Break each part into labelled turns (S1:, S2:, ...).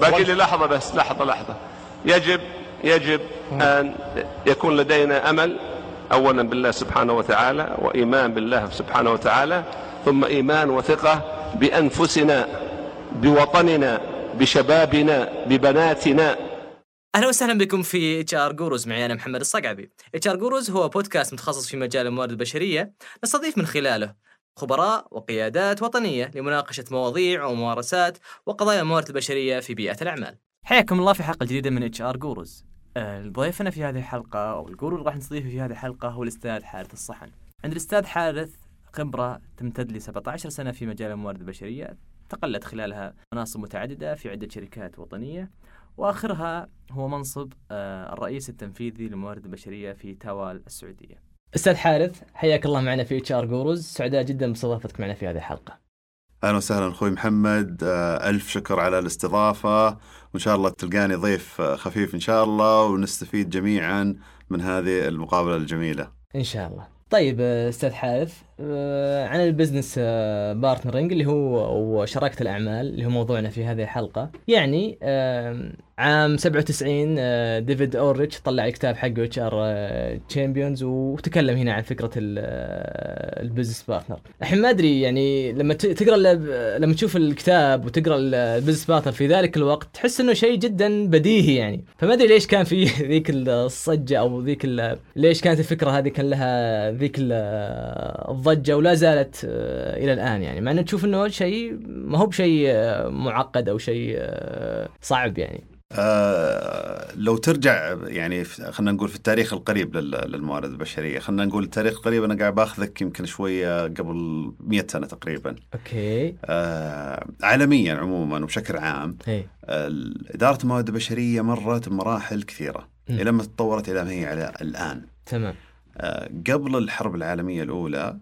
S1: باقي لي لحظة بس لحظة لحظة. يجب يجب أن يكون لدينا أمل أولا بالله سبحانه وتعالى وإيمان بالله سبحانه وتعالى ثم إيمان وثقة بأنفسنا بوطننا بشبابنا ببناتنا.
S2: أهلا وسهلا بكم في HR Gurus. معي أنا محمد الصقعبي. HR Gurus هو بودكاست متخصص في مجال الموارد البشرية نستضيف من خلاله خبراء وقيادات وطنية لمناقشة مواضيع وممارسات وقضايا الموارد البشرية في بيئة الأعمال.
S3: حياكم الله في حلقة جديدة من HR Gurus. ضيفنا في هذه الحلقة أو ال Guru اللي راح نستضيفه في هذه الحلقة هو الأستاذ حارث الصحن. عند الأستاذ حارث خبرة تمتد ل 17 سنة في مجال الموارد البشرية تقلت خلالها مناصب متعددة في عدة شركات وطنية وآخرها هو منصب آه، الرئيس التنفيذي للموارد البشرية في تاوال السعودية. أستاذ حارث حياك الله معنا في HR Gurus، سعداء جدا باستضافتك معنا في هذه الحلقة.
S4: أهلا وسهلا أخوي محمد آه، ألف شكر على الاستضافة وإن شاء الله تلقاني ضيف خفيف إن شاء الله ونستفيد جميعا من هذه المقابلة الجميلة.
S2: إن شاء الله. طيب آه، أستاذ حارث عن ال business آه، partnering اللي هو وشراكة الأعمال اللي هو موضوعنا في هذه الحلقة. يعني آم، عام 97 آه، ديفيد أولريتش طلع الكتاب حقه HR Champions وتكلم هنا عن فكرة ال- آه، business partner الحين ما أدري يعني لما تقرأ لما تشوف الكتاب وتقرأ ال- business partner في ذلك الوقت تحس إنه شيء جدا بديهي يعني. فما أدري ليش كان في ذيك الضجة أو ذيك ليش كانت الفكرة هذه كان لها ذيك ال- الضجه ولا زالت آه، إلى الآن يعني. مع إنه تشوف إنه شيء ما هو بشيء آه، معقد أو شيء آه، صعب يعني.
S4: آه لو ترجع يعني خلينا نقول في التاريخ القريب لل- للموارد البشرية، خلينا نقول التاريخ القريب أنا قاعد باخذك يمكن شوية قبل 100 سنة تقريبا.
S2: أوكي.
S4: آه عالميا عموما وبشكل عام آه، إدارة الموارد البشرية مرت بمراحل كثيرة
S2: مم.
S4: إلى ما تطورت إلى ما هي على الآن.
S2: تمام.
S4: آه، قبل الحرب العالمية الأولى آه،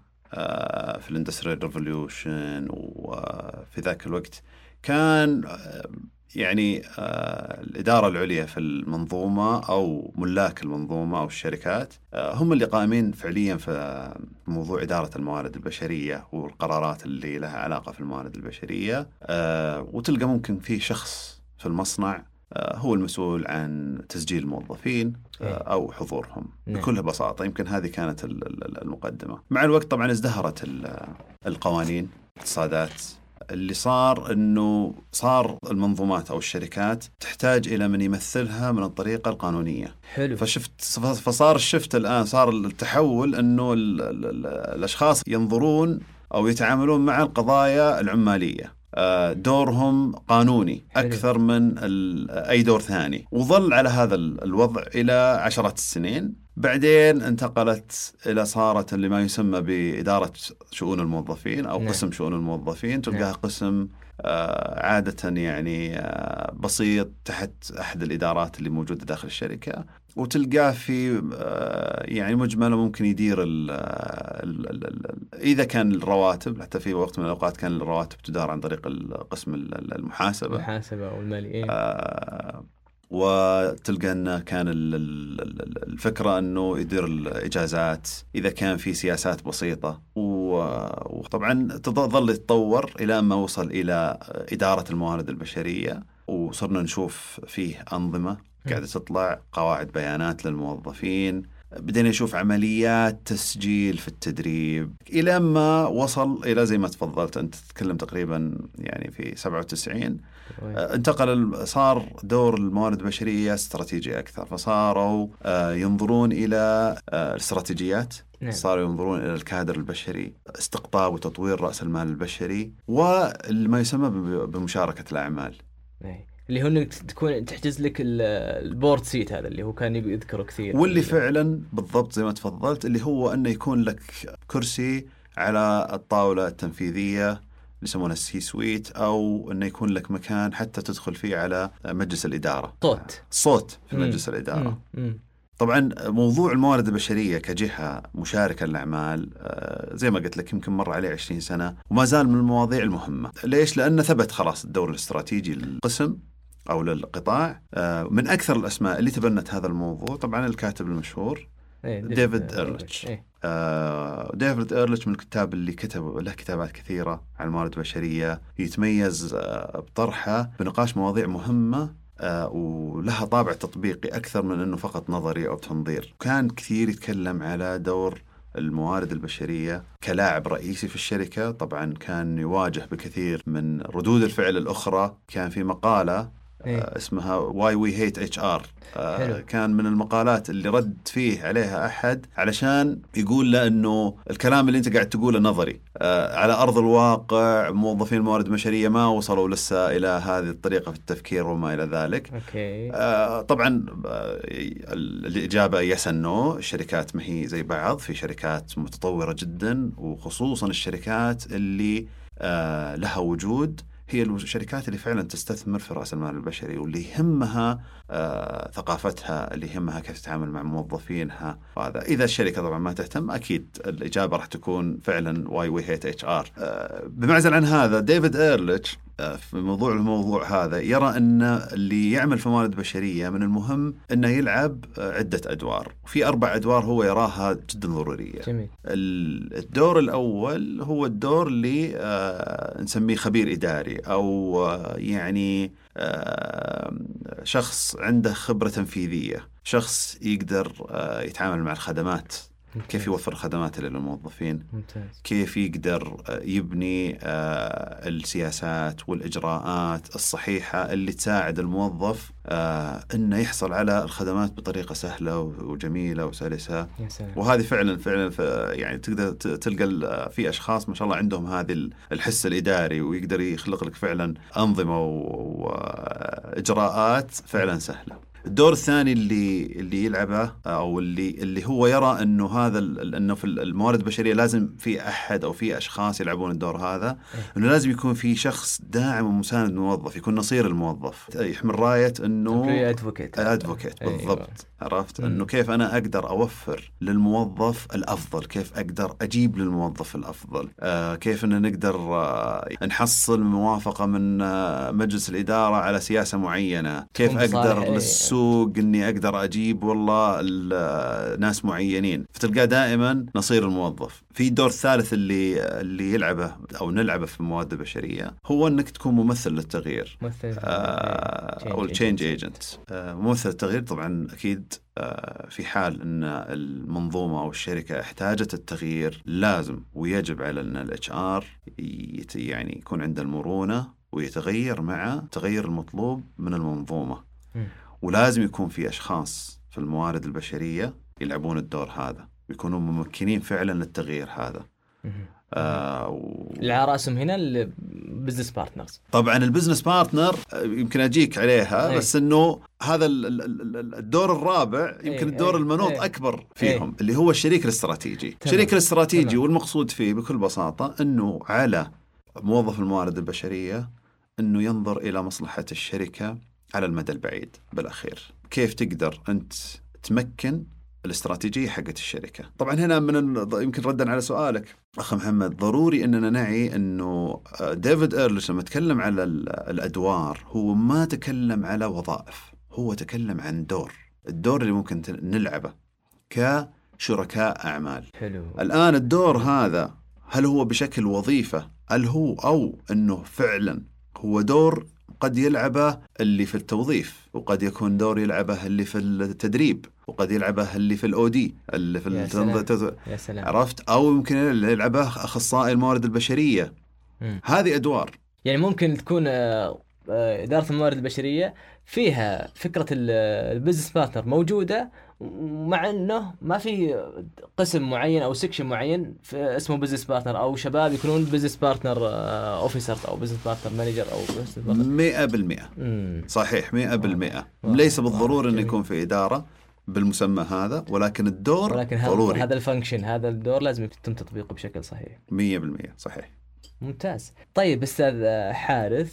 S4: في ال industrial revolution وفي ذاك الوقت كان آه، يعني آه، الإدارة العليا في المنظومة أو ملاك المنظومة أو الشركات آه، هم اللي قائمين فعليا في موضوع إدارة الموارد البشرية والقرارات اللي لها علاقة في الموارد البشرية. آه، وتلقى ممكن في شخص في المصنع آه، هو المسؤول عن تسجيل الموظفين آه،
S2: إيه.
S4: أو حضورهم
S2: نعم.
S4: بكل بساطة. يمكن هذه كانت ال- ال- المقدمة. مع الوقت طبعا ازدهرت ال- القوانين الاقتصادات. اللي صار إنه صار المنظومات أو الشركات تحتاج إلى من يمثلها من الطريقة القانونية.
S2: حلو.
S4: فشفت فصار الشفت الآن صار التحول إنه ال ال ال الأشخاص ينظرون أو يتعاملون مع القضايا العمالية. آه، دورهم قانوني. أكثر من أي دور ثاني وظل على هذا ال- الوضع إلى عشرات السنين بعدين انتقلت إلى صارت اللي ما يسمى بإدارة شؤون الموظفين أو
S2: نعم.
S4: قسم شؤون الموظفين تلقاها
S2: نعم.
S4: قسم آه، عادة يعني آه، بسيط تحت أحد الإدارات اللي موجودة داخل الشركة وتلقاه في آه، يعني مجمله ممكن يدير ال ال ال ال إذا كان الرواتب حتى في وقت من الأوقات كان الرواتب تدار عن طريق قسم المحاسبة.
S2: المحاسبة والمالي إيه.
S4: آه، وتلقى أنه كان ال- ال- ال- الفكرة أنه يدير الإجازات إذا كان في سياسات بسيطة. وطبعا تظل يتطور إلى ما وصل إلى إدارة الموارد البشرية. وصرنا نشوف فيه أنظمة قاعدة تطلع قواعد بيانات للموظفين. بدينا نشوف عمليات تسجيل في التدريب. إلى ما وصل إلى زي ما تفضلت أنت تتكلم تقريبا يعني في 97 آه، انتقل صار دور الموارد البشرية استراتيجي أكثر فصاروا آه، ينظرون إلى آه، الاستراتيجيات.
S2: نعم.
S4: صاروا ينظرون إلى الكادر البشري استقطاب وتطوير رأس المال البشري وما يسمى بمشاركة الأعمال.
S2: إيه. اللي هو إنك تكون تحجز لك ال- ال board seat هذا اللي هو كان يبي يذكره كثير
S4: واللي فعلا بالضبط زي ما تفضلت اللي هو إنه يكون لك كرسي على الطاولة التنفيذية اللي يسمونها ال C-suite أو إنه يكون لك مكان حتى تدخل فيه على مجلس الإدارة
S2: صوت
S4: صوت في
S2: مم.
S4: مجلس الإدارة
S2: مم. مم.
S4: طبعا موضوع الموارد البشرية كجهة مشاركة للأعمال آه، زي ما قلت لك يمكن مر عليه 20 سنة وما زال من المواضيع المهمة، ليش؟ لأنه ثبت خلاص الدور الاستراتيجي للقسم أو للقطاع. آه، من أكثر الأسماء اللي تبنت هذا الموضوع طبعا الكاتب المشهور
S2: إيه،
S4: ديفيد أولريتش.
S2: إيه.
S4: آه، ديفيد أولريتش من الكتاب اللي كتب له كتابات كثيرة عن الموارد البشرية يتميز آه، بطرحه بنقاش مواضيع مهمة آه، ولها طابع تطبيقي أكثر من إنه فقط نظري أو تنظير. كان كثير يتكلم على دور الموارد البشرية كلاعب رئيسي في الشركة. طبعا كان يواجه بكثير من ردود الفعل الأخرى. كان في مقالة
S2: إيه.
S4: آه، اسمها Why We Hate HR.
S2: حلو.
S4: كان من المقالات اللي رد فيه عليها أحد علشان يقول له إنه الكلام اللي أنت قاعد تقوله نظري. آه، على أرض الواقع موظفين الموارد البشريه ما وصلوا لسه إلى هذه الطريقة في التفكير وما إلى ذلك.
S2: أوكي.
S4: آه، طبعا آه، الإجابة yes no الشركات ما هي زي بعض. في شركات متطورة جدا وخصوصا الشركات اللي آه، لها وجود. هي الشركات اللي فعلا تستثمر في رأس المال البشري واللي يهمها آه، ثقافتها اللي يهمها كيف تتعامل مع موظفينها. وهذا إذا الشركة طبعا ما تهتم أكيد الإجابة راح تكون فعلا Why We Hate HR. بمعزل عن هذا ديفيد أولريتش آه، في موضوع الموضوع هذا يرى أن اللي يعمل في موارد بشرية من المهم أنه يلعب عدة أدوار. وفي أربع أدوار هو يراها جدا ضرورية.
S2: جميل.
S4: ال- الدور الأول هو الدور اللي آه، نسميه خبير إداري أو آه، يعني آه، شخص عنده خبرة تنفيذية شخص يقدر يتعامل مع الخدمات كيف يوفر الخدمات للموظفين؟
S2: ممتاز.
S4: كيف يقدر آه، يبني آه، السياسات والإجراءات الصحيحة اللي تساعد الموظف آه، أنه يحصل على الخدمات بطريقة سهلة وجميلة وسلسة. وهذه فعلا فعلا يعني تقدر تلقى في أشخاص ما شاء الله عندهم هذه ال- الحس الإداري ويقدر يخلق لك فعلا أنظمة و- واجراءات فعلا سهلة. الدور الثاني اللي اللي يلعبه أو اللي اللي هو يرى إنه هذا إنه في الموارد البشرية لازم في أحد أو في أشخاص يلعبون الدور هذا إنه لازم يكون في شخص داعم ومساند الموظف يكون نصير الموظف. يحمل راية إنه
S2: ادفوكيت
S4: ادفوكيت
S2: أيوة.
S4: بالضبط. عرفت؟
S2: مم.
S4: إنه كيف أنا أقدر أوفر للموظف الأفضل؟ كيف أقدر أجيب للموظف الأفضل؟ آه كيف إن نقدر آه نحصل موافقة من آه مجلس الإدارة على سياسة معينة؟ كيف أقدر
S2: إيه.
S4: للسوق إني أقدر أجيب والله ال- آه، ناس معينين. فتلقاه دائما نصير الموظف. في الدور الثالث اللي اللي يلعبه أو نلعبه في الموارد البشريه هو إنك تكون ممثل للتغيير.
S2: ممثل
S4: آه، أو ال change agent ممثل التغيير طبعا أكيد آه، في حال إن المنظومة أو الشركة احتاجت التغيير لازم ويجب على إن ال HR يعني يكون عنده المرونة ويتغير مع التغير المطلوب من
S2: المنظومة.
S4: ولازم يكون في أشخاص في الموارد البشرية يلعبون الدور هذا ويكونوا ممكنين فعلا للتغيير هذا. آه و...
S2: اللي على رأسهم هنا ال business partners
S4: طبعا ال business partner آه، يمكن أجيك عليها
S2: أي.
S4: بس إنه هذا ال- ال- ال- الدور الرابع يمكن
S2: أي،
S4: الدور
S2: أي،
S4: المنوط
S2: أي.
S4: أكبر فيهم اللي هو الشريك الاستراتيجي
S2: تمام.
S4: الشريك الاستراتيجي
S2: تمام.
S4: والمقصود فيه بكل بساطة إنه على موظف الموارد البشرية إنه ينظر إلى مصلحة الشركة على المدى البعيد. بالأخير كيف تقدر أنت تمكن الاستراتيجية حقت الشركة. طبعا هنا من ال- يمكن ردا على سؤالك. أخ محمد ضروري أننا نعي أنه آه، ديفيد ايرلش لما تكلم على ال- الأدوار هو ما تكلم على وظائف، هو تكلم عن دور، الدور اللي ممكن نلعبه كشركاء أعمال.
S2: حلو.
S4: الآن الدور هذا هل هو بشكل وظيفة؟ هل هو أو أنه فعلا هو دور قد يلعبه اللي في التوظيف وقد يكون دور يلعبه اللي في التدريب وقد يلعبه اللي في ال OD اللي في
S2: يا
S4: التنظ-
S2: سلام.
S4: تز-
S2: يا سلام
S4: عرفت أو يمكن يلعبه أخصائي الموارد البشرية
S2: مم.
S4: هذه أدوار
S2: يعني ممكن تكون آه، آه، إدارة الموارد البشرية فيها فكرة ال- business partner موجودة مع إنه ما في قسم معين أو section معين في اسمه business partner أو شباب يكونون بزنس بارتنر اوفيسرز أو بزنس بارتنر manager أو بزنس بارتنر
S4: مئة بالمئة
S2: مم.
S4: صحيح مئة بالمئة
S2: واو.
S4: ليس
S2: واو.
S4: بالضرورة أنه
S2: جميل.
S4: يكون في إدارة بالمسمى هذا ولكن الدور
S2: ولكن هذا
S4: ضروري
S2: هذا ال function هذا الدور لازم يتم تطبيقه بشكل صحيح
S4: مية بالمئة صحيح
S2: ممتاز طيب أستاذ آه، حارث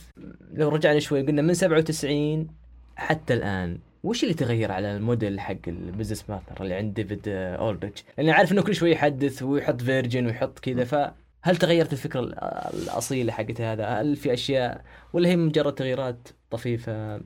S2: لو رجعنا شوي قلنا من 97 حتى الآن وش اللي تغير على الموديل حق ال business partner اللي عند ديفيد آه، اولريتش؟ لأني عارف إنه كل شوي يحدث ويحط version ويحط كذا فهل تغيرت الفكرة ال- الأصيلة حقت هذا؟ هل في أشياء ولا هي مجرد تغييرات طفيفة؟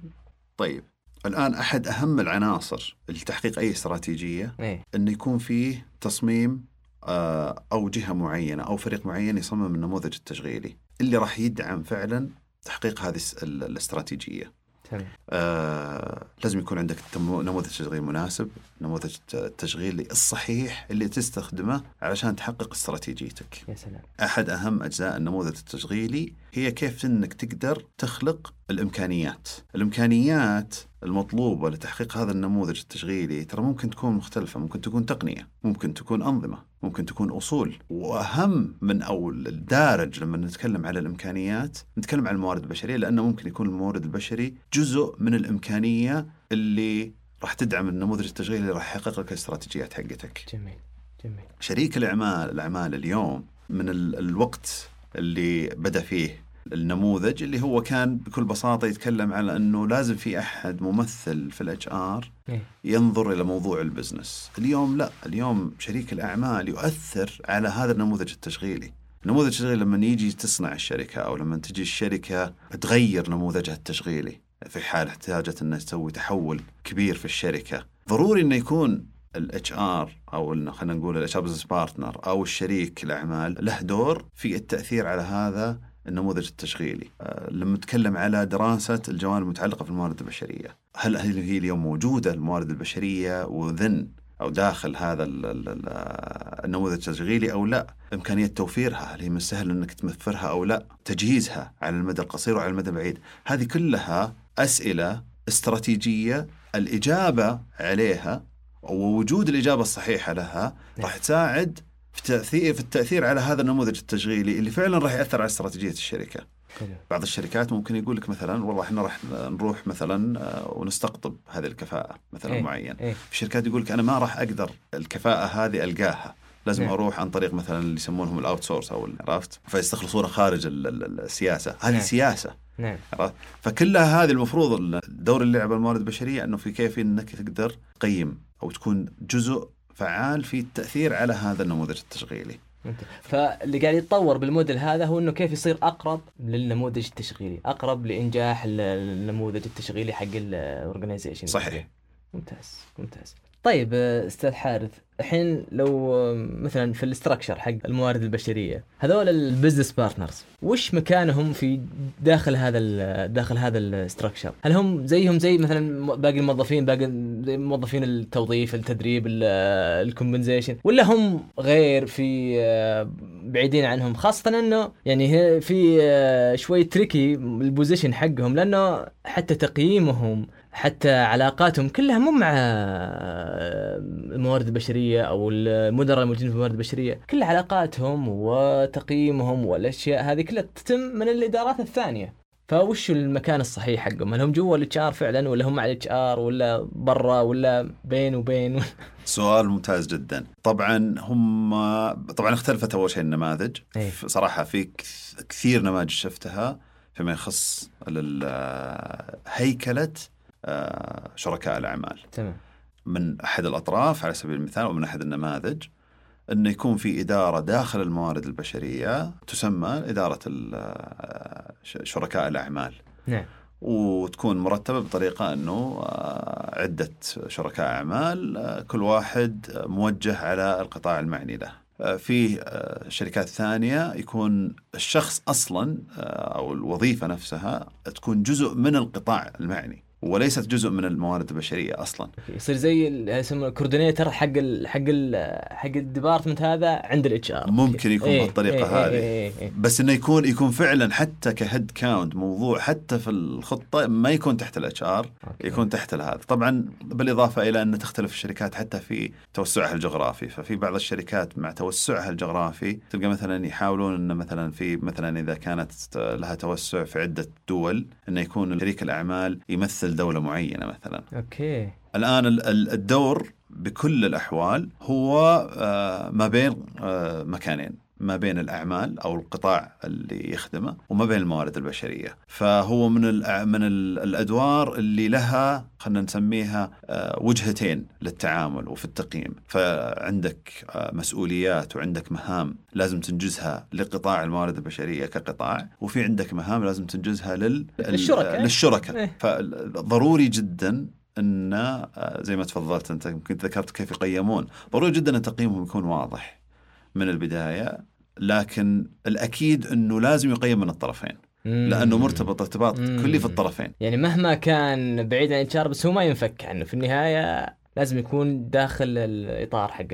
S4: طيب الآن أحد أهم العناصر لتحقيق أي استراتيجية
S2: إيه
S4: انه يكون فيه تصميم آه، أو جهة معينة أو فريق معين يصمم النموذج التشغيلي اللي راح يدعم فعلا تحقيق هذه الاستراتيجية.
S2: تمام
S4: آه لازم يكون عندك نموذج تشغيل مناسب، نموذج التشغيل الصحيح اللي تستخدمه علشان تحقق استراتيجيتك.
S2: يا سلام
S4: أحد أهم أجزاء النموذج التشغيلي هي كيف إنك تقدر تخلق الإمكانيات. الإمكانيات المطلوبة لتحقيق هذا النموذج التشغيلي ترى ممكن تكون مختلفة، ممكن تكون تقنية، ممكن تكون أنظمة، ممكن تكون أصول، وأهم من أو الدارج لما نتكلم على الإمكانيات، نتكلم عن الموارد البشرية لأنه ممكن يكون المورد البشري جزء من الإمكانية اللي راح تدعم النموذج التشغيلي اللي راح يحقق لك الاستراتيجيات حقتك.
S2: جميل جميل
S4: شريك الأعمال الأعمال اليوم من ال- الوقت اللي بدأ فيه النموذج اللي هو كان بكل بساطة يتكلم على إنه لازم في أحد ممثل في ال HR
S2: إيه.
S4: ينظر إلى موضوع ال business. اليوم لا، اليوم شريك الأعمال يؤثر على هذا النموذج التشغيلي. النموذج التشغيلي لما يجي تصنع الشركة أو لما تجي الشركة تغير نموذجها التشغيلي في حال احتاجت إنها تسوي تحول كبير في الشركة، ضروري إنه يكون ال HR أو خلينا نقول ال HR business partner أو الشريك الاعمال له دور في التأثير على هذا النموذج التشغيلي. آه، لما نتكلم على دراسة الجوانب المتعلقة في الموارد البشرية، هل هي اليوم موجودة الموارد البشرية وذن أو داخل هذا ال- ال- ال- النموذج التشغيلي أو لا؟ إمكانية توفيرها، هل هي من السهل إنك توفرها أو لا؟ تجهيزها على المدى القصير وعلى المدى البعيد، هذه كلها أسئلة استراتيجية الإجابة عليها ووجود الإجابة الصحيحة لها راح تساعد في تاثير في التأثير على هذا النموذج التشغيلي اللي فعلا راح يأثر على استراتيجية
S2: الشركة.
S4: بعض الشركات ممكن يقول لك مثلا والله إحنا راح نروح مثلا آه، ونستقطب هذه الكفاءة مثلا
S2: إيه.
S4: معين.
S2: إيه
S4: في شركات يقول لك أنا ما راح أقدر الكفاءة هذه ألقاها لازم
S2: نعم.
S4: أروح عن طريق مثلا اللي يسمونهم ال outsource أو عرفت فيستخلصونه خارج ال- ال- السياسة هذه
S2: نعم.
S4: سياسة
S2: نعم
S4: عرفت؟ فكلها هذه المفروض الدور اللي لعبه الموارد البشرية إنه في كيف إنك تقدر تقيم أو تكون جزء فعال في التأثير على هذا النموذج التشغيلي.
S2: فاللي قاعد يتطور بالموديل هذا هو إنه كيف يصير أقرب للنموذج التشغيلي، أقرب لإنجاح ال- النموذج التشغيلي حق ال organization.
S4: صحيح.
S2: ممتاز ممتاز. طيب أستاذ حارث، الحين لو مثلا في ال structure حق الموارد البشرية، هذول ال business partners، وش مكانهم في داخل هذا داخل هذا ال structure؟ هل هم زيهم زي مثلا باقي الموظفين باقي زي موظفين التوظيف، التدريب، ال compensation، ولا هم غير في بعيدين عنهم خاصة إنه يعني في شوي tricky ال position حقهم لأنه حتى تقييمهم حتى علاقاتهم كلها مو مع آه، الموارد البشريه أو المدراء الموجودين في الموارد البشرية، كل علاقاتهم وتقييمهم والأشياء هذه كلها تتم من الإدارات الثانية. فوش المكان الصحيح حقهم؟ هل هم جوا ال HR فعلا ولا هم مع ال HR ولا برا ولا بين وبين؟
S4: سؤال ممتاز جدا. طبعا هم طبعا اختلفت أول شيء النماذج. ف- صراحة في كث- كثير نماذج شفتها فيما يخص ال- هيكلة آه، شركاء الأعمال.
S2: تمام
S4: من أحد الأطراف على سبيل المثال ومن أحد النماذج انه يكون في إدارة داخل الموارد البشرية تسمى إدارة ش- شركاء الأعمال
S2: نعم
S4: وتكون مرتبة بطريقة أنه آه، عدة شركاء أعمال آه، كل واحد آه، موجه على القطاع المعني له. آه، في آه، شركات ثانية يكون الشخص أصلا آه، أو الوظيفة نفسها تكون جزء من القطاع المعني وليست جزء من الموارد البشرية أصلا.
S2: يصير زي يسمونه ال coordinator حق ال حق ال حق ال department هذا عند الاتش ار
S4: ممكن يكون بهالطريقة هذه.
S2: إيه إيه
S4: بس إنه يكون يكون فعلا حتى ك head count موضوع حتى في الخطة ما يكون تحت ال
S2: HR.
S4: يكون تحت هذا طبعا بالإضافة إلى أن تختلف الشركات حتى في توسعها الجغرافي ففي بعض الشركات مع توسعها الجغرافي تلقى مثلا يحاولون إن مثلا في مثلا إذا كانت لها توسع في عدة دول إنه يكون شريك الأعمال يمثل دولة معينة مثلا.
S2: okay.
S4: الآن ال- ال- الدور بكل الأحوال هو آه، ما بين آه، مكانين. ما بين الأعمال أو القطاع اللي يخدمه وما بين الموارد البشرية. فهو من من ال- الأدوار اللي لها خلينا نسميها آه، وجهتين للتعامل وفي التقييم. فعندك آه، مسؤوليات وعندك مهام لازم تنجزها لقطاع الموارد البشرية كقطاع وفي عندك مهام لازم تنجزها لل
S2: للشركاء.
S4: للشركاء
S2: إيه.
S4: فضروري جدا إن آه، زي ما تفضلت أنت يمكن ذكرت كيف يقيمون. ضروري جدا إن تقييمهم يكون واضح من البداية. لكن الأكيد إنه لازم يقيم من الطرفين لأنه مرتبط ارتباط. كلي في الطرفين
S2: يعني مهما كان بعيد عن اتش بس هو ما ينفك عنه في النهاية لازم يكون داخل الإطار حق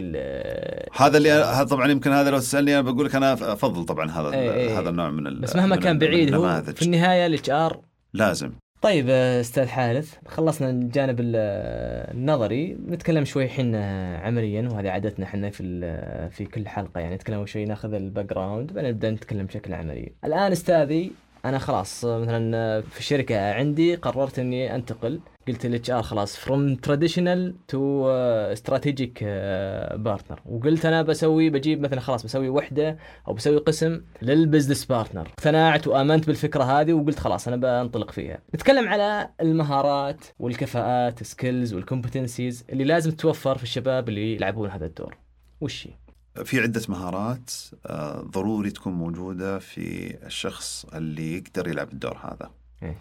S4: هذا اللي هذا طبعا يمكن هذا لو تسألني أنا بقول لك أنا أفضل طبعا هذا
S2: إيه إيه.
S4: هذا النوع من
S2: بس مهما
S4: من
S2: كان بعيد هو. في النهاية ال HR
S4: لازم
S2: طيب آه، أستاذ حارث خلصنا الجانب ال- النظري. نتكلم شوي حين عمليا وهذه عادتنا إحنا في في كل حلقة. يعني نتكلم شوي ناخذ ال background بعدين نبدأ نتكلم بشكل عملي. الآن أستاذي أنا خلاص آه، مثلا في الشركة عندي قررت إني أنتقل. قلت ال HR خلاص from traditional to strategic partner وقلت أنا بسوي بجيب مثلا خلاص بسوي وحدة أو بسوي قسم لل business partner اقتنعت وآمنت بالفكرة هذه وقلت خلاص أنا بنطلق فيها. نتكلم على المهارات والكفاءات skills وال competencies اللي لازم تتوفر في الشباب اللي يلعبون هذا الدور. وش هي؟
S4: في عدة مهارات آه، ضروري تكون موجودة في الشخص اللي يقدر يلعب الدور هذا
S2: إيه.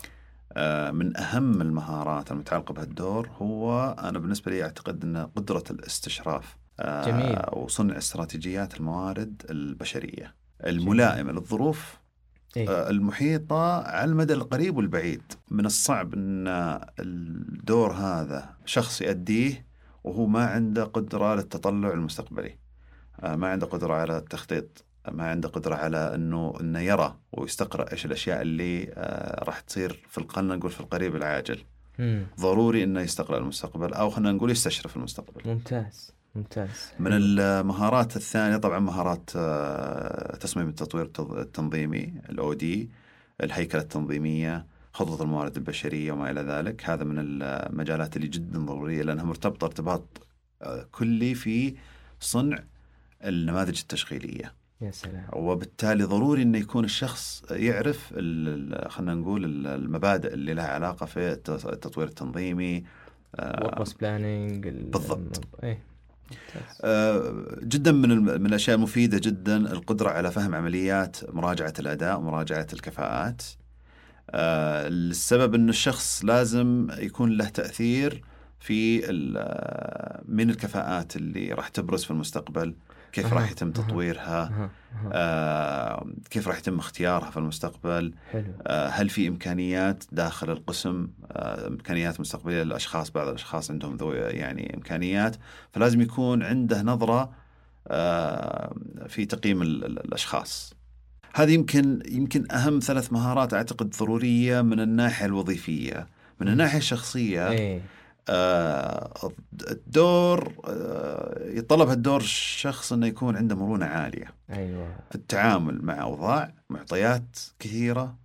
S4: آه، من أهم المهارات المتعلقة بهالدور هو أنا بالنسبة لي أعتقد أن قدرة الاستشراف آه،
S2: جميل.
S4: وصنع استراتيجيات الموارد البشرية الملائمة للظروف
S2: إيه؟
S4: المحيطة على المدى القريب والبعيد من الصعب أن الدور هذا شخص يأديه وهو ما عنده قدرة للتطلع المستقبلي ما عنده قدرة على التخطيط ما عنده قدرة على أنه أنه يرى ويستقرأ إيش الأشياء اللي آه، راح تصير في خلينا نقول في القريب العاجل.
S2: مم.
S4: ضروري أنه يستقرأ المستقبل أو خلينا نقول يستشرف المستقبل.
S2: ممتاز ممتاز.
S4: من المهارات الثانية طبعا مهارات آه، تصميم التطوير التنظيمي الاو دي الهيكلة التنظيمية خطط الموارد البشرية وما إلى ذلك. هذا من المجالات اللي جدا ضرورية لأنها مرتبطة ارتباط آه، كلي في صنع النماذج التشغيلية.
S2: يا سلام.
S4: وبالتالي ضروري إنه يكون الشخص يعرف خلينا نقول ال- المبادئ اللي لها علاقة في الت- التطوير التنظيمي آه،
S2: بلاننج
S4: بالضبط.
S2: إيه. ممتاز.
S4: آه، جدا من من الأشياء المفيده جدا القدرة على فهم عمليات مراجعة الأداء ومراجعة الكفاءات. آه، السبب إنه الشخص لازم يكون له تأثير في آه، من الكفاءات اللي راح تبرز في المستقبل. كيف راح يتم. تطويرها. آه، كيف راح يتم اختيارها في المستقبل؟ آه، هل في إمكانيات داخل القسم؟ آه، إمكانيات مستقبلية للأشخاص بعض الأشخاص عندهم ذو يعني إمكانيات فلازم يكون عنده نظرة آه، في تقييم ال- ال- الأشخاص. هذه يمكن يمكن أهم ثلاث مهارات أعتقد ضرورية من الناحية الوظيفية. من الناحية الشخصية
S2: إيه.
S4: آه، الدور آه، يتطلب هالدور الشخص إنه يكون عنده مرونة عالية.
S2: أيوه.
S4: في التعامل مع أوضاع معطيات كثيرة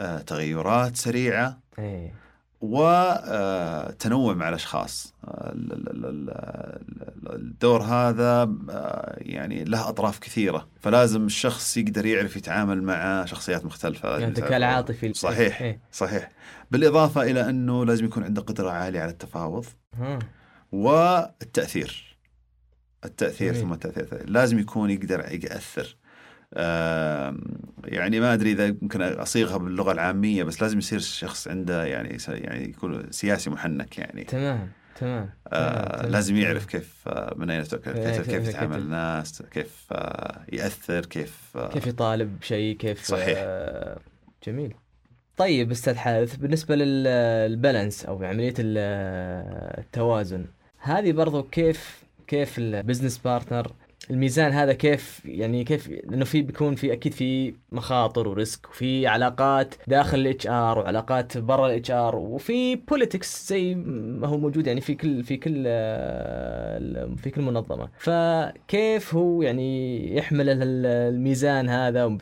S4: آه، تغيرات سريعة.
S2: إيه.
S4: وتنوع مع الأشخاص. آه، ال- ال- ال- ال- الدور هذا آه، يعني له أطراف كثيرة. فلازم الشخص يقدر يعرف يتعامل مع شخصيات مختلفة.
S2: يعني الذكاء العاطفي
S4: صحيح
S2: إيه.
S4: صحيح. بالإضافة إلى أنه لازم يكون عنده قدرة عالية على التفاوض. والتأثير. التأثير
S2: جميل.
S4: ثم التأثير. لازم يكون يقدر يأثر. يعني ما أدري إذا ممكن أصيغها باللغة العامية بس لازم يصير شخص عنده يعني يعني يكون سياسي محنك يعني
S2: تمام تمام
S4: آه
S2: تمام،
S4: لازم. يعرف كيف آه، من أين تؤكل كيف, كيف
S2: كيف-
S4: يتعامل الناس كيف آه يأثر كيف آه
S2: كيف يطالب بشيء كيف
S4: صحيح.
S2: آه جميل طيب أستاذ حارث بالنسبة لل balance أو عملية ال- التوازن هذه برضو كيف كيف ال business partner الميزان هذا كيف يعني كيف لأنه في بيكون في أكيد في مخاطر و risk وفي علاقات داخل ال HR وعلاقات برا ال HR وفي politics زي ما هو موجود يعني في كل في كل آه، في كل منظمة. فكيف هو يعني يحمل ال- الميزان هذا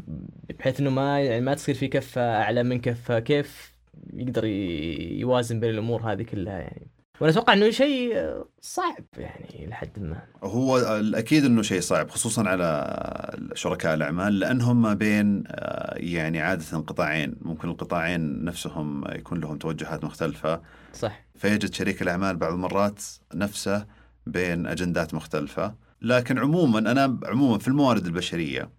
S2: بحيث إنه ما يعني ما تصير في كفة أعلى من كفة كيف يقدر يوازن بين الأمور هذه كلها يعني؟ وأنا أتوقع إنه شيء صعب يعني لحد ما.
S4: هو الأكيد إنه شيء صعب خصوصا على شركاء الأعمال لأنهم ما بين آه، يعني عادة قطاعين. ممكن القطاعين نفسهم يكون لهم توجهات مختلفة.
S2: صح.
S4: فيجد شريك الأعمال بعض المرات نفسه بين أجندات مختلفة. لكن عموما أنا عموما في الموارد البشرية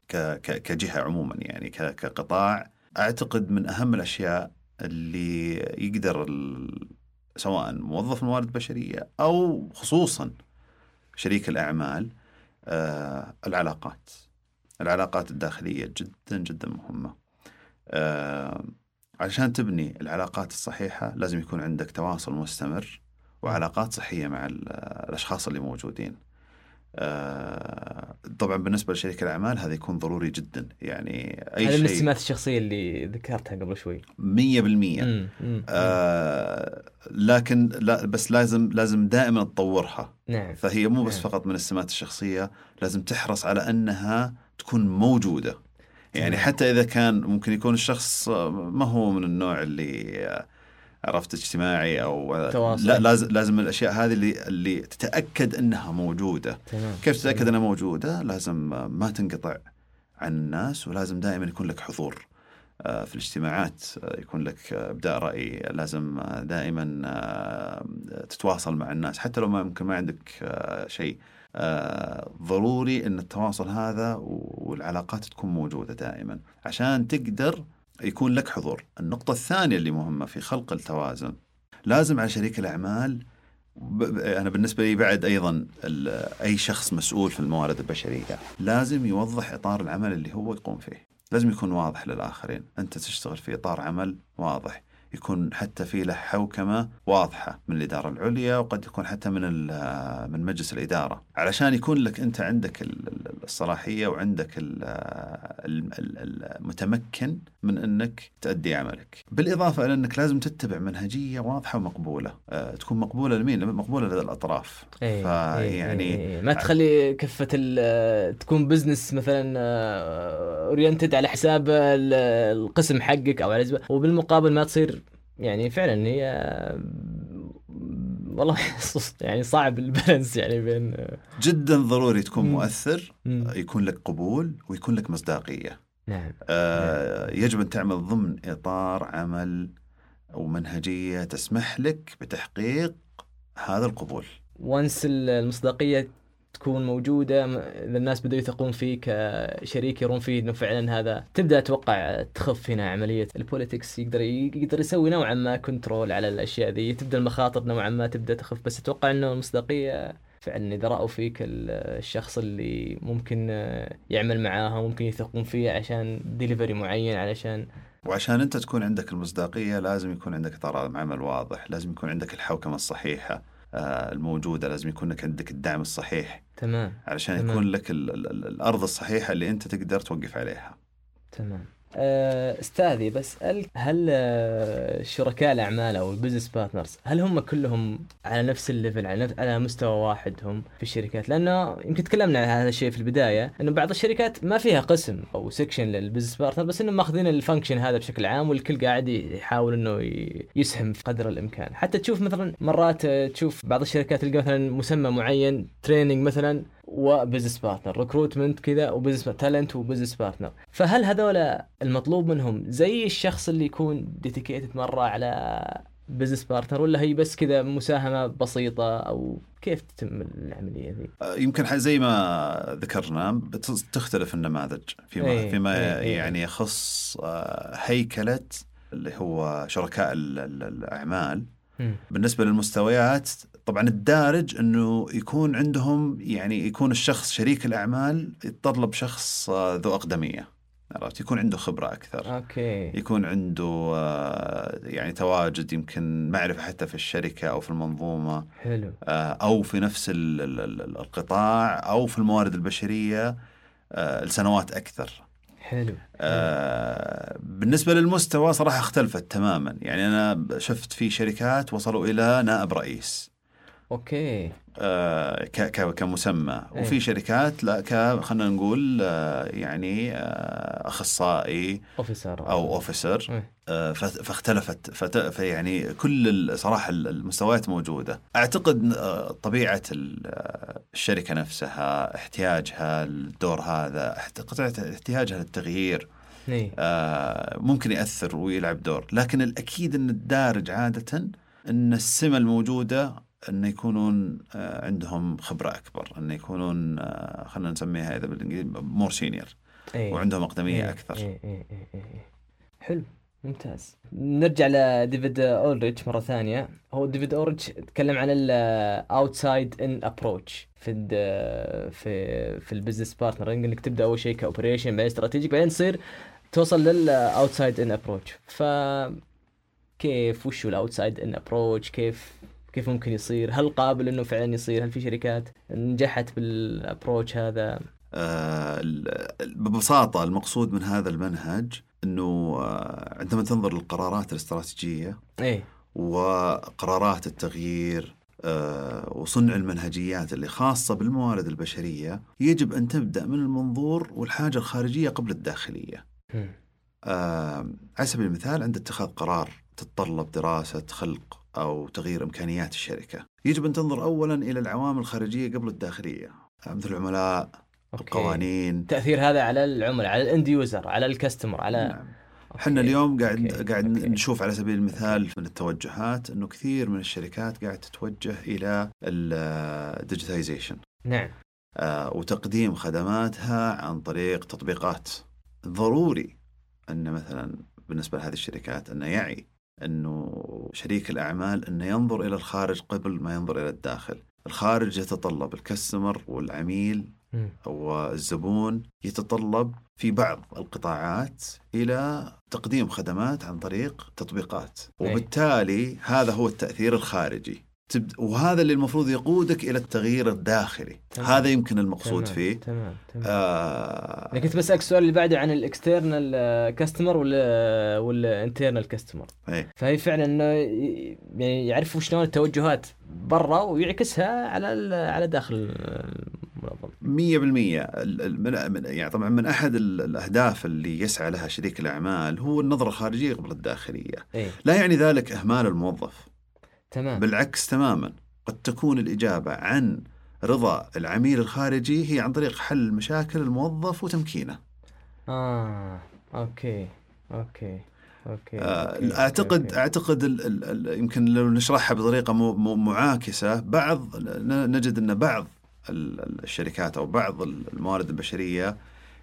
S4: كجهة عموما يعني كقطاع أعتقد من أهم الأشياء اللي يقدر سواء موظف الموارد البشرية أو خصوصا شريك الأعمال آه العلاقات. العلاقات الداخلية جدا جدا مهمة. آه علشان تبني العلاقات الصحيحة لازم يكون عندك تواصل مستمر وعلاقات صحية مع ال- الأشخاص اللي موجودين. آه، طبعا بالنسبة لشريك الأعمال هذا يكون ضروري جدا. يعني
S2: أي
S4: شيء
S2: السمات الشخصية اللي ذكرتها قبل شوي.
S4: 100%
S2: مم، مم،
S4: آه لكن لا بس لازم لازم دائما تطورها.
S2: نعم
S4: فهي مو بس
S2: نعم.
S4: فقط من السمات الشخصية لازم تحرص على أنها تكون موجودة. يعني
S2: تمام.
S4: حتى إذا كان ممكن يكون الشخص ما هو من النوع اللي آه، عرفت اجتماعي أو
S2: تواصل.
S4: لا لازم لازم الأشياء هذه اللي اللي تتأكد إنها موجودة.
S2: تمام.
S4: كيف تتأكد إنها موجودة؟ لازم ما تنقطع عن الناس ولازم دائما يكون لك حضور آه، في الاجتماعات آه، يكون لك آه، ابداء رأي. لازم دائما تتواصل مع الناس. حتى لو ما يمكن ما عندك شيء ضروري إن التواصل هذا والعلاقات تكون موجودة دائما. عشان تقدر يكون لك حضور. النقطة الثانية اللي مهمة في خلق التوازن لازم على شريك الأعمال ب- ب- أنا بالنسبة لي بعد أيضا ال- أي شخص مسؤول في الموارد البشرية لازم يوضح إطار العمل اللي هو يقوم فيه. لازم يكون واضح للآخرين. أنت تشتغل في إطار عمل واضح. يكون حتى في له حوكمة واضحة من الإدارة العليا وقد يكون حتى من من مجلس الإدارة. علشان يكون لك أنت عندك ال- ال- الصلاحية وعندك ال- ال- ال- المتمكن من انك تؤدي عملك. بالإضافة إلى أنك لازم تتبع منهجية واضحة ومقبولة. أه تكون مقبولة لمين؟ مقبولة لدى الأطراف.
S2: إيه،
S4: فيعني
S2: إيه، إيه، ما تخلي كفة ال- تكون بزنس مثلا oriented على حساب ال- القسم حقك أو على وبالمقابل ما تصير يعني فعلا هي والله يعني صعب ال balance يعني بين
S4: جدا ضروري تكون. مؤثر. يكون لك قبول ويكون لك مصداقية.
S2: نعم
S4: آه، يجب أن تعمل ضمن إطار عمل ومنهجيه تسمح لك بتحقيق هذا القبول.
S2: وانس المصداقية تكون موجودة م- إذا الناس بدأوا يثقون فيك كشريك يرون فيه إنه فعلا هذا تبدأ أتوقع تخف هنا عملية ال politics. يقدر يقدر يسوي نوعا ما control على الأشياء ذي تبدأ المخاطر نوعا ما تبدأ تخف. بس أتوقع إنه المصداقية فعلا إذا رأوا فيك ال- الشخص اللي ممكن يعمل معاها ممكن يثقون فيه عشان ديليفري معين علشان
S4: وعشان أنت تكون عندك المصداقية لازم يكون عندك اطار عمل واضح لازم يكون عندك الحوكمة الصحيحة آه، الموجودة لازم يكون لك عندك الدعم الصحيح.
S2: تمام
S4: علشان
S2: تمام.
S4: يكون لك ال ال ال الأرض الصحيحة اللي أنت تقدر توقف عليها.
S2: تمام. أستاذي بسالك هل أه، شركاء الأعمال أو ال business partners هل هم كلهم على نفس ال level على نفس على مستوى واحد هم في الشركات؟ لأنه يمكن تكلمنا عن هذا الشيء في البداية إنه بعض الشركات ما فيها قسم أو section لل business partner بس إنهم ماخذين ال function هذا بشكل عام والكل قاعد يحاول إنه يسهم في قدر الإمكان. حتى تشوف مثلا مرات أه، تشوف بعض الشركات تلقى مثلا مسمى معين training مثلا و business partner recruitment كذا و business talent و business partner فهل هذول المطلوب منهم زي الشخص اللي يكون dedicated مرة على business partner ولا هي بس كذا مساهمة بسيطة أو كيف تتم العملية ذي؟
S4: آه، يمكن زي ما ذكرنا تختلف النماذج فيما
S2: إيه،
S4: فيما
S2: إيه، إيه.
S4: يعني يخص آه، هيكلة اللي هو شركاء ال- ال-
S2: الأعمال.
S4: بالنسبة للمستويات طبعا الدارج إنه يكون عندهم يعني يكون الشخص شريك الأعمال يتطلب شخص آه، ذو أقدمية. عرفت؟ يكون عنده خبرة أكثر.
S2: أوكي.
S4: يكون عنده آه، يعني تواجد يمكن معرفة حتى في الشركة أو في المنظومة.
S2: حلو.
S4: آه، أو في نفس ال- ال- ال- القطاع أو في الموارد البشرية لسنوات أكثر.
S2: حلو.
S4: آه، بالنسبة للمستوى صراحة اختلفت تماما، يعني أنا شفت في شركات وصلوا إلى نائب رئيس.
S2: okay.
S4: آه، ك- ك- كمسمى.
S2: إيه.
S4: وفي شركات لا ك خلينا نقول آه، يعني آه، أخصائي
S2: officer
S4: أو officer
S2: إيه.
S4: آه، فت- فاختلفت فت- فيعني كل صراحة ال- المستويات موجودة. أعتقد آه، طبيعة آه، الشركة نفسها احتياجها الدور هذا أعتقد احتياجها للتغيير
S2: إيه.
S4: آه، ممكن يأثر ويلعب دور. لكن الأكيد إن الدارج عادة إن السمة الموجودة أن يكونون آه، عندهم خبرة أكبر أن يكونون آه، خلينا نسميها إذا بالإنجليزي more senior
S2: إيه.
S4: وعندهم أقدمية
S2: إيه،
S4: أكثر.
S2: إيه إيه إيه إيه إيه. حلو ممتاز. نرجع لديفيد أولريتش مرة ثانية. هو ديفيد أولريتش تكلم عن ال outside in approach في ال في في ال business partnering انك تبدأ أول شيء ك operation بعدين strategic بعدين تصير توصل لل outside in approach ف كيف وش هو ال outside in approach كيف كيف ممكن يصير؟ هل قابل إنه فعلا يصير؟ هل في شركات نجحت بال approach هذا؟
S4: آه، ببساطة المقصود من هذا المنهج إنه آه، عندما تنظر للقرارات الاستراتيجية
S2: إيه.
S4: وقرارات التغيير آه، وصنع المنهجيات اللي خاصة بالموارد البشرية يجب أن تبدأ من المنظور والحاجة الخارجية قبل الداخلية. على سبيل المثال عند اتخاذ قرار تتطلب دراسة خلق أو تغيير إمكانيات الشركة يجب أن تنظر أولا إلى العوامل الخارجية قبل الداخلية آه، مثل العملاء
S2: okay.
S4: القوانين
S2: التاثير هذا على العملاء على ال end user على ال customer على
S4: نعم. إحنا اليوم قاعد
S2: okay.
S4: قاعد
S2: okay.
S4: نشوف على سبيل المثال من التوجهات إنه كثير من الشركات قاعد تتوجه إلى ال digitization
S2: نعم
S4: وتقديم خدماتها عن طريق تطبيقات ضروري إن مثلا بالنسبة لهذه الشركات إنه يعي إنه شريك الأعمال إنه ينظر إلى الخارج قبل ما ينظر إلى الداخل الخارج يتطلب الكستمر والعميل
S2: مم.
S4: أو الزبون يتطلب في بعض القطاعات إلى تقديم خدمات عن طريق تطبيقات. وبالتالي هذا هو التأثير الخارجي تبد... وهذا اللي المفروض يقودك إلى التغيير الداخلي.
S2: تمام.
S4: هذا يمكن المقصود
S2: تمام.
S4: فيه.
S2: تمام تمام.
S4: آه...
S2: أنا كنت بسألك السؤال اللي بعده عن ال external customer ولا وال internal customer
S4: أي.
S2: فهي فعلا إنه يعني يعرفوا شلون التوجهات برا ويعكسها على ال- على داخل المنظمة.
S4: مية بالمية. ال- ال- من- من- يعني طبعا من أحد ال- الأهداف اللي يسعى لها شريك الأعمال هو النظرة الخارجية قبل الداخلية.
S2: إيه
S4: لا يعني ذلك إهمال الموظف.
S2: تمام
S4: بالعكس تماما قد تكون الإجابة عن رضا العميل الخارجي هي عن طريق حل مشاكل الموظف وتمكينه
S2: آه okay okay okay
S4: آه
S2: okay.
S4: أعتقد
S2: okay.
S4: أعتقد ال ال ال يمكن لو نشرحها بطريقة مو- مو- معاكسة بعض نجد أن بعض ال- ال- الشركات أو بعض ال- الموارد البشرية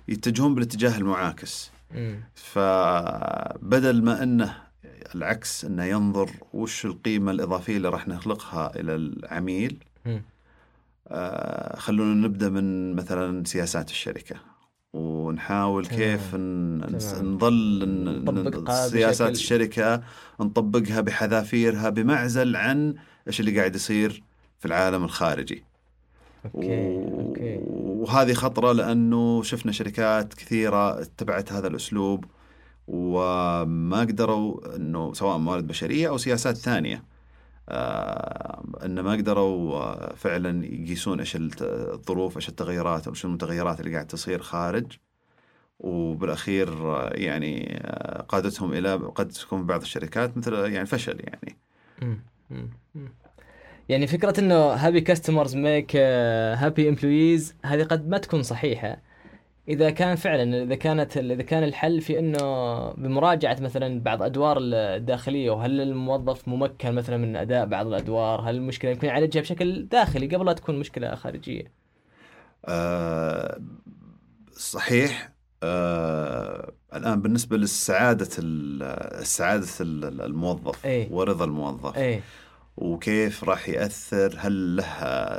S4: يتجهون بالاتجاه المعاكس
S2: مم.
S4: فبدل ما أنه العكس أنه ينظر وش القيمة الإضافية اللي راح نخلقها إلى العميل. آه، خلونا نبدأ من مثلا سياسات الشركة ونحاول. كيف. نظل سياسات الشركة نطبقها بحذافيرها بمعزل عن إيش اللي قاعد يصير في العالم الخارجي
S2: okay
S4: و-
S2: okay
S4: وهذه خطرة لأنه شفنا شركات كثيرة اتبعت هذا الأسلوب وما قدروا إنه سواء موارد بشرية أو سياسات ثانية. آه إن ما قدروا آه، فعلا يقيسون إيش الظروف إيش التغيرات أو إيش المتغيرات اللي قاعد تصير خارج. وبالأخير آه، يعني قادتهم إلى قد تكون بعض الشركات مثل يعني فشل يعني.
S2: يعني فكرة إنه happy customers make happy employees هذه قد ما تكون صحيحة. إذا كان فعلا إذا كانت إذا كان الحل في إنه بمراجعة مثلا بعض أدوار الداخلية وهل الموظف ممكن مثلا من أداء بعض الأدوار؟ هل المشكلة يمكن يعالجها بشكل داخلي قبل لا تكون مشكلة خارجية؟
S4: آه صحيح. آه الآن بالنسبة للسعادة ال- سعادة ال- الموظف
S2: إيه.
S4: ورضا الموظف
S2: إيه.
S4: وكيف راح يأثر؟ هل له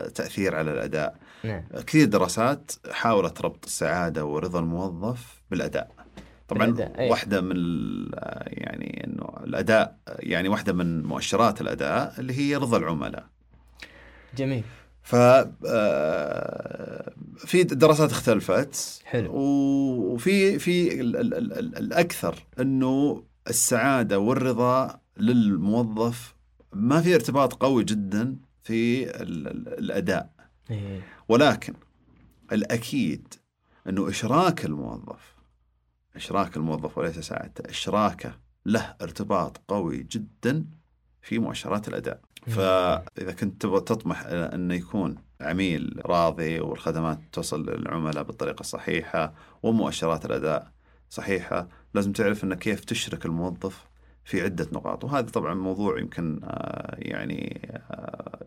S4: تأثير على الأداء؟
S2: نعم
S4: كثير دراسات حاولت ربط السعادة ورضا الموظف بالأداء طبعا
S2: بالأداء، إيه.
S4: واحدة من يعني إنه الأداء يعني واحدة من مؤشرات الأداء اللي هي رضا العملاء
S2: جميل
S4: ف آه، في دراسات اختلفت
S2: حلو.
S4: وفي في ال- ال- ال- ال- الأكثر إنه السعادة والرضا للموظف ما في ارتباط قوي جدا في ال- ال- الأداء
S2: إيه.
S4: ولكن الأكيد أنه إشراك الموظف إشراك الموظف وليس ساعته إشراكه له ارتباط قوي جدا في مؤشرات الأداء. فإذا كنت تبغى تطمح إلى انه يكون عميل راضي والخدمات توصل للعملاء بالطريقة الصحيحة ومؤشرات الأداء صحيحة لازم تعرف انه كيف تشرك الموظف في عدة نقاط. وهذا طبعا موضوع يمكن آه، يعني آه،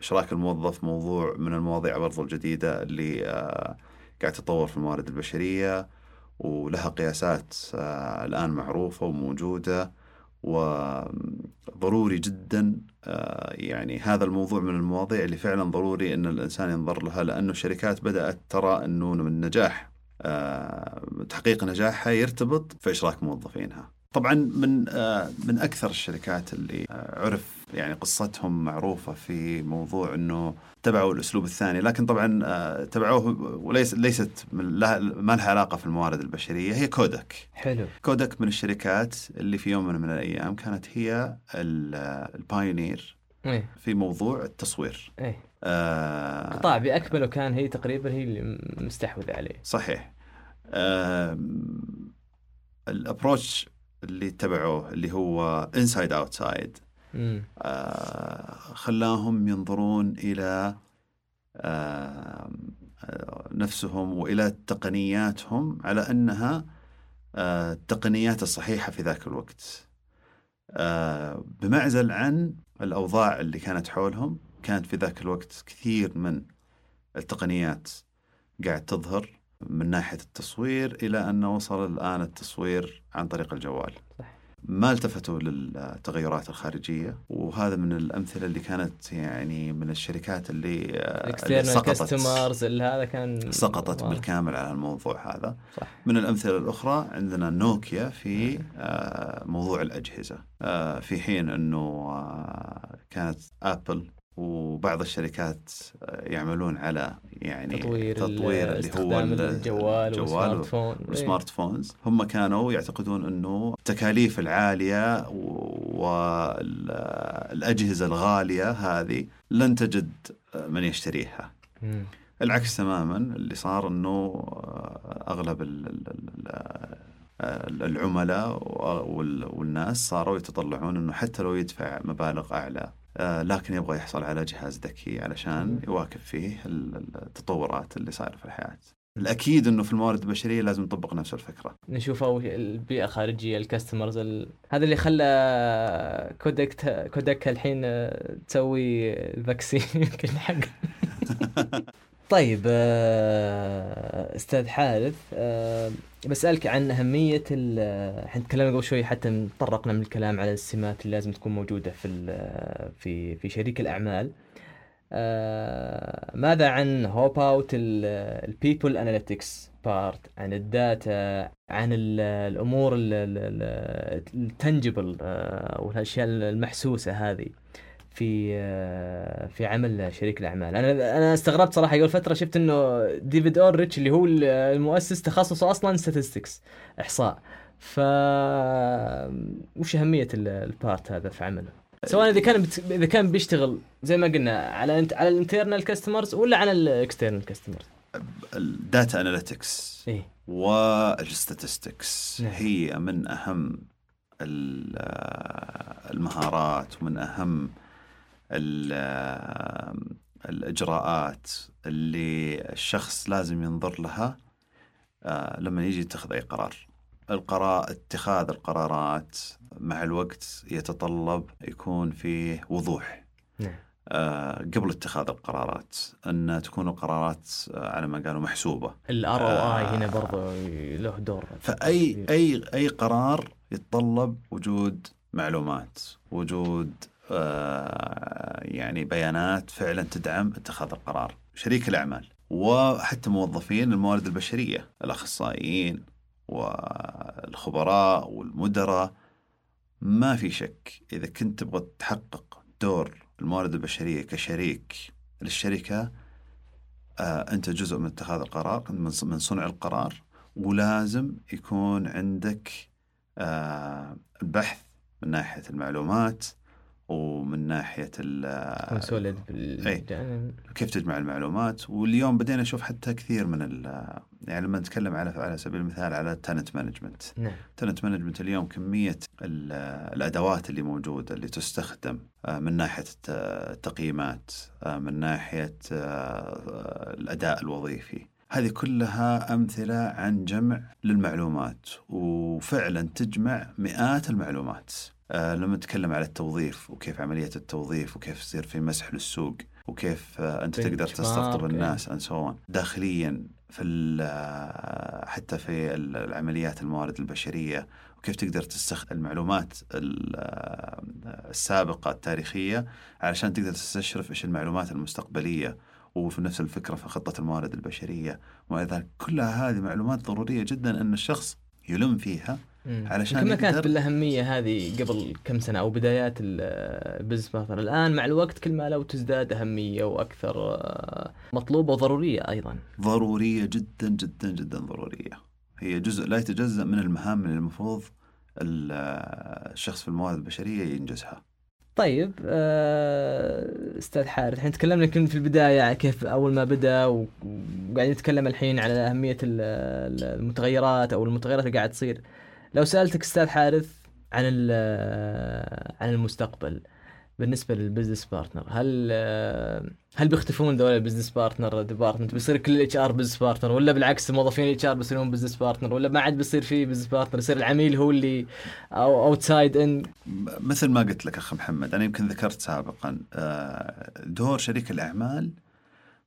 S4: إشراك الموظف موضوع من المواضيع برضو الجديدة اللي آه، قاعد تتطور في الموارد البشرية ولها قياسات آه، الآن معروفة وموجودة وضروري جدا آه، يعني هذا الموضوع من المواضيع اللي فعلا ضروري إن الإنسان ينظر لها لأنه الشركات بدأت ترى إنه من نجاح آه، تحقيق نجاحها يرتبط في إشراك موظفينها. طبعا من آه، من أكثر الشركات اللي آه، عرف يعني قصتهم معروفة في موضوع إنه تبعوا الأسلوب الثاني. لكن طبعا آه، تبعوه وليس ليست لها ما لها علاقة في الموارد البشرية هي Kodak.
S2: حلو.
S4: Kodak من الشركات اللي في يوم من الأيام كانت هي ال- ال
S2: pioneer
S4: في موضوع التصوير.
S2: إيه.
S4: آه،
S2: قطاع بأكمله كان هي تقريبا هي اللي مستحوذه عليه.
S4: صحيح. ال approach اللي اتبعوه اللي هو inside outside
S2: امم
S4: خلاهم ينظرون إلى آه، آه، نفسهم وإلى تقنياتهم على أنها آه، التقنيات الصحيحة في ذاك الوقت. آه، بمعزل عن الأوضاع اللي كانت حولهم كانت في ذاك الوقت كثير من التقنيات قاعد تظهر. من ناحية التصوير إلى انه وصل الآن التصوير عن طريق الجوال.
S2: صح.
S4: ما التفتوا للتغيرات الخارجية وهذا من الأمثلة اللي كانت يعني من الشركات اللي, آه، اللي سقطت
S2: هذا كان
S4: سقطت
S2: واضح.
S4: بالكامل على الموضوع هذا.
S2: صح
S4: من الأمثلة الأخرى عندنا نوكيا في آه، موضوع الأجهزة آه، في حين أنه آه، كانت أبل وبعض الشركات آه، يعملون على يعني
S2: تطوير,
S4: تطوير اللي هو
S2: الجوال وال smart
S4: الجوال
S2: phone إيه.
S4: وال smart phones هم كانوا يعتقدون أنه التكاليف العالية والأجهزة الغالية هذه لن تجد آه، من يشتريها
S2: مم.
S4: العكس تماما اللي صار إنه آه، أغلب ال- ال- ال- العملاء وال- والناس صاروا يتطلعون إنه حتى لو يدفع مبالغ أعلى لكن يبغى يحصل على جهاز ذكي علشان يواكب فيه ال- ال- التطورات اللي صايرة في الحياة. الأكيد إنه في الموارد البشرية لازم نطبق نفس الفكرة.
S2: نشوف أول البيئة الخارجية ال customers ال... هذا اللي خلى Kodak Kodak الحين آه، تسوي ال vaccine يمكن حق طيب آه، أستاذ حارث آه، بسألك عن أهمية ال إحنا تكلمنا قبل شوي حتى تطرقنا من الكلام على السمات اللي لازم تكون موجودة في في في شريك الأعمال. آه، ماذا عن how about ال people analytics part عن ال data عن ال- الأمور ال tangible والأشياء المحسوسة هذه؟ في في عمل شريك الأعمال. أنا أنا استغربت صراحة قبل فترة شفت إنه ديفيد اوريتش اللي هو المؤسس تخصصه أصلا statistics إحصاء. ف وش أهمية ال- ال part هذا في عمله؟ سواء إذا كان بت... إذا كان بيشتغل زي ما قلنا على انت على ال internal customers ولا على ال external
S4: customers ال
S2: data
S4: analytics وال statistics
S2: نعم.
S4: هي من أهم ال- المهارات ومن أهم الإجراءات اللي الشخص لازم ينظر لها آه، لما يجي يتخذ أي قرار. القرار اتخاذ القرارات مع الوقت يتطلب يكون فيه وضوح
S2: نعم
S4: آه، قبل اتخاذ القرارات أن تكون القرارات آه، على ما قالوا محسوبة.
S2: الار أو اي. هنا برضو له دور فأي.
S4: أي أي قرار يتطلب وجود معلومات، وجود يعني بيانات فعلا تدعم اتخاذ القرار. شريك الأعمال وحتى موظفين الموارد البشرية، الأخصائيين والخبراء والمدراء ما في شك إذا كنت تبغى تحقق دور الموارد البشرية كشريك للشركة آه أنت جزء من اتخاذ القرار من صنع القرار ولازم يكون عندك آه البحث من ناحية المعلومات ومن ناحية ال-
S2: سوليد
S4: إيه. كيف تجمع المعلومات؟ واليوم بدينا نشوف حتى كثير من ال- يعني لما نتكلم على على سبيل المثال على ال talent management
S2: نعم.
S4: talent management اليوم كمية ال- الأدوات اللي موجودة اللي تستخدم آه، من ناحية الت- التقييمات آه، من ناحية آه، الأداء الوظيفي. هذه كلها أمثلة عن جمع للمعلومات وفعلا تجمع مئات المعلومات. لما نتكلم على التوظيف وكيف عملية التوظيف وكيف يصير في مسح للسوق وكيف آه، أنت تقدر تستقطب
S2: إيه.
S4: الناس so on. داخليا في ال- حتى في ال- العمليات الموارد البشرية وكيف تقدر تستخدم المعلومات ال- السابقة التاريخية علشان تقدر تستشرف إيش المعلومات المستقبلية وفي نفس الفكرة في خطة الموارد البشرية وما ذلك كلها هذه معلومات ضرورية جدا إن الشخص يلم فيها. علشان
S2: يمكن ما كانت بالأهمية هذه قبل كم سنة أو بدايات ال- ال business partner الآن مع الوقت كل ما لو تزداد أهمية وأكثر آه، مطلوبة وضرورية أيضا.
S4: ضرورية جدا جدا جدا ضرورية. هي جزء لا يتجزأ من المهام اللي المفروض ال- الشخص في الموارد البشرية ينجزها.
S2: طيب آه، أستاذ حارث إحنا تكلمنا يمكن في البداية كيف أول ما بدأ وقاعدين نتكلم الحين على أهمية ال- ال- المتغيرات أو المتغيرات اللي قاعد تصير. لو سألتك أستاذ حارث عن ال- عن المستقبل بالنسبة لل business partner هل هل بيختفون ذول ال business partner department بيصير كل ال HR business partner ولا بالعكس موظفين ال HR بيصيرون business partner ولا ما عاد بيصير في business partner يصير العميل هو اللي أو outside in
S4: مثل ما قلت لك أخ محمد أنا يمكن ذكرت سابقا آه، دور شريك الأعمال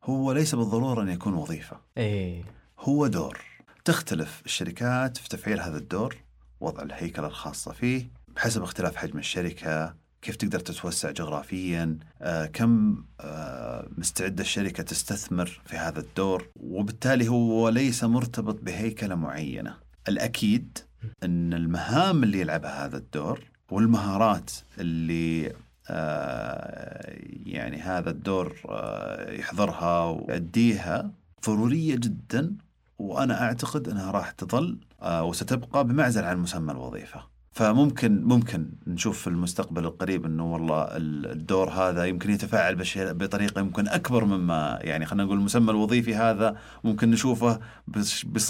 S4: هو ليس بالضرورة أن يكون وظيفة.
S2: إيه.
S4: هو دور. تختلف الشركات في تفعيل هذا الدور. وضع الهيكلة الخاصة فيه بحسب اختلاف حجم الشركة كيف تقدر تتوسع جغرافيا آه، كم آه، مستعدة الشركة تستثمر في هذا الدور. وبالتالي هو ليس مرتبط بهيكلة معينة. الأكيد أن المهام اللي يلعبها هذا الدور والمهارات اللي آه، يعني هذا الدور آه، يحضرها ويؤديها ضرورية جدا وأنا أعتقد أنها راح تظل آه، وستبقى بمعزل عن مسمى الوظيفة. فممكن ممكن نشوف في المستقبل القريب إنه والله ال- الدور هذا يمكن يتفاعل بطريقة يمكن أكبر مما يعني خلينا نقول المسمى الوظيفي هذا ممكن نشوفه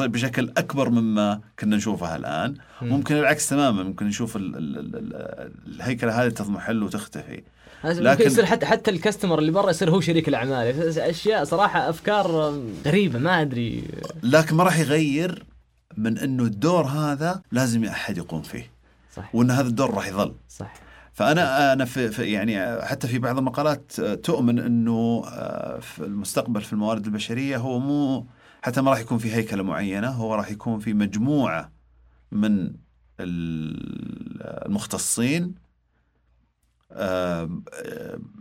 S4: بشكل أكبر مما كنا نشوفه الآن. ممكن العكس تماما ممكن نشوف ال ال ال ال الهيكلة هذه تضمحل وتختفي.
S2: لكن يصير حتى حتى الكاستمر اللي برا يصير هو شريك الأعمال. أشياء صراحة أفكار غريبة ما أدري.
S4: لكن ما راح يغير من إنه الدور هذا لازم أحد يقوم فيه.
S2: صح.
S4: وإن هذا الدور راح يظل.
S2: صح.
S4: فانا أنا في, في يعني حتى في بعض المقالات تؤمن إنه آه، في المستقبل في الموارد البشرية هو مو حتى ما راح يكون في هيكلة معينة هو راح يكون في مجموعة من ال- المختصين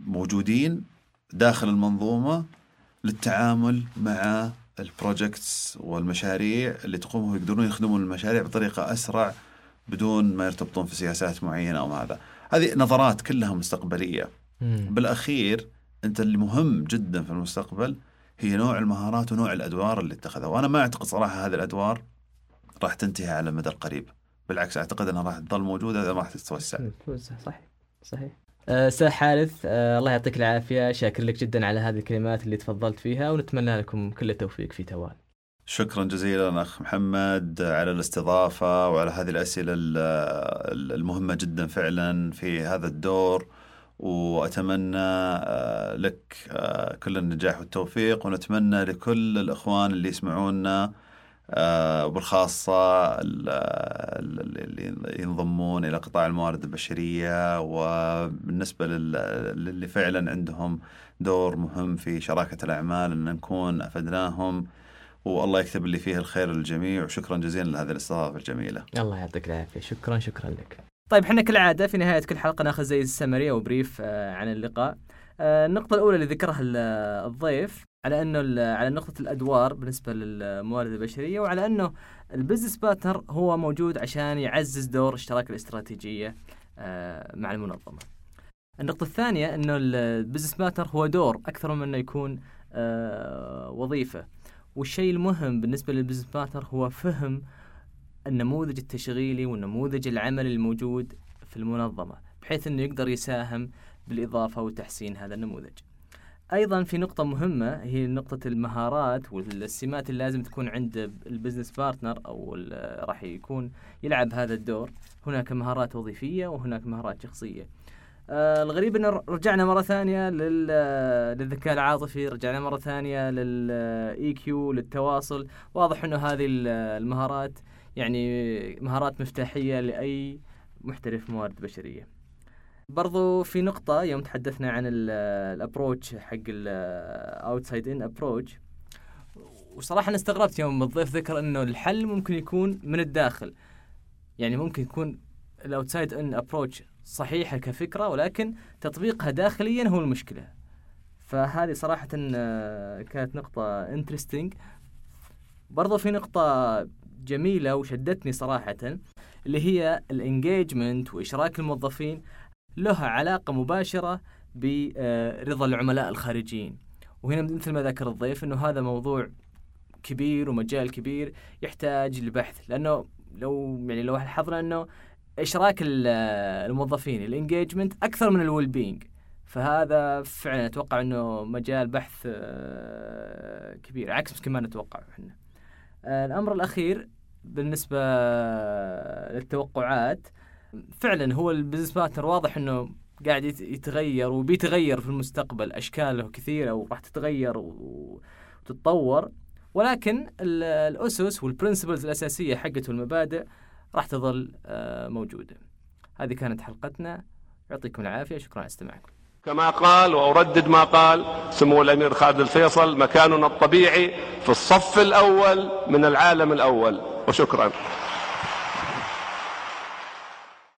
S4: موجودين داخل المنظومة للتعامل مع البروجكتس والمشاريع اللي تقوم يقدرون يخدمون المشاريع بطريقة أسرع بدون ما يرتبطون في سياسات معينة أو هذا. هذه نظرات كلها مستقبلية.
S2: مم.
S4: بالأخير أنت اللي مهم جدا في المستقبل هي نوع المهارات ونوع الأدوار اللي اتخذها. وأنا ما أعتقد صراحة هذه الأدوار راح تنتهي على المدى القريب. بالعكس أعتقد أنها راح تظل موجودة راح تتوسع
S2: صحيح. صحيح. آه، أستاذ حارث آه، الله يعطيك العافية. شاكر لك جدا على هذه الكلمات اللي تفضلت فيها ونتمنى لكم كل التوفيق في توال.
S4: شكرا جزيلا أخ محمد على الاستضافة وعلى هذه الأسئلة ال- ال- المهمة جدا فعلا في هذا الدور وأتمنى آه، لك كل النجاح والتوفيق ونتمنى لكل الإخوان اللي يسمعونا آه، وبالخاصة ال- ال- اللي ينضمون إلى قطاع الموارد البشرية وبالنسبة لل- للي فعلا عندهم دور مهم في شراكة الأعمال إن نكون أفدناهم والله يكتب اللي فيه الخير للجميع وشكرا جزيلا لهذه الاستضافة الجميلة.
S2: الله يعطيك العافية شكرا شكرا لك
S3: طيب إحنا كالعادة في نهاية كل حلقة ناخذ زي السمري أو brief آه، عن اللقاء. آه، النقطة الأولى اللي ذكرها ال- الضيف على أنه على نقطة الأدوار بالنسبة للموارد البشرية وعلى أنه ال business partner هو موجود عشان يعزز دور الشراكه الاستراتيجية آه، مع المنظمة. النقطة الثانية أنه ال business partner هو دور أكثر من أنه يكون آه، وظيفة. والشيء المهم بالنسبة لل business partner هو فهم النموذج التشغيلي والنموذج العملي الموجود في المنظمة
S2: بحيث أنه يقدر يساهم بالإضافة وتحسين هذا النموذج أيضا في نقطة مهمة هي نقطة المهارات والسمات اللي لازم تكون عند ال business partner أو راح يكون يلعب هذا الدور. هناك مهارات وظيفية وهناك مهارات شخصية. آه الغريب إنه رجعنا مرة ثانية للذكاء العاطفي رجعنا مرة ثانية لل EQ للتواصل. واضح إنه هذه المهارات يعني مهارات مفتاحية لأي محترف موارد بشرية. برضو في نقطة يوم تحدثنا عن ال approach حق ال outside in approach وصراحة أنا استغربت يوم الضيف ذكر أنه الحل ممكن يكون من الداخل. يعني ممكن يكون ال outside in approach صحيحة كفكرة ولكن تطبيقها داخليا هو المشكلة. فهذه صراحة آه، كانت نقطة interesting برضو في نقطة جميلة وشدتني صراحة اللي هي ال engagement وإشراك الموظفين. له علاقة مباشرة برضا العملاء الخارجيين. وهنا مثل ما ذكر الضيف أنه هذا موضوع كبير ومجال كبير يحتاج لبحث. لأنه لو يعني لو لاحظنا أنه إشراك الموظفين ال engagement أكثر من ال well being فهذا فعلا أتوقع إنه مجال بحث آه، كبير عكس يمكن ما نتوقع إحنا. آه، الأمر الأخير بالنسبة للتوقعات فعلا هو ال business partner واضح إنه قاعد يتغير وبيتغير في المستقبل اشكاله كثيرة وراح تتغير وتتطور ولكن الأسس والبرنسبلز الأساسية حقته والمبادئ راح تظل آه، موجودة. هذه كانت حلقتنا يعطيكم العافية شكرا على استماعكم.
S1: كما قال وأردد ما قال سمو الأمير خالد الفيصل مكاننا الطبيعي في الصف الأول من العالم الأول وشكرا.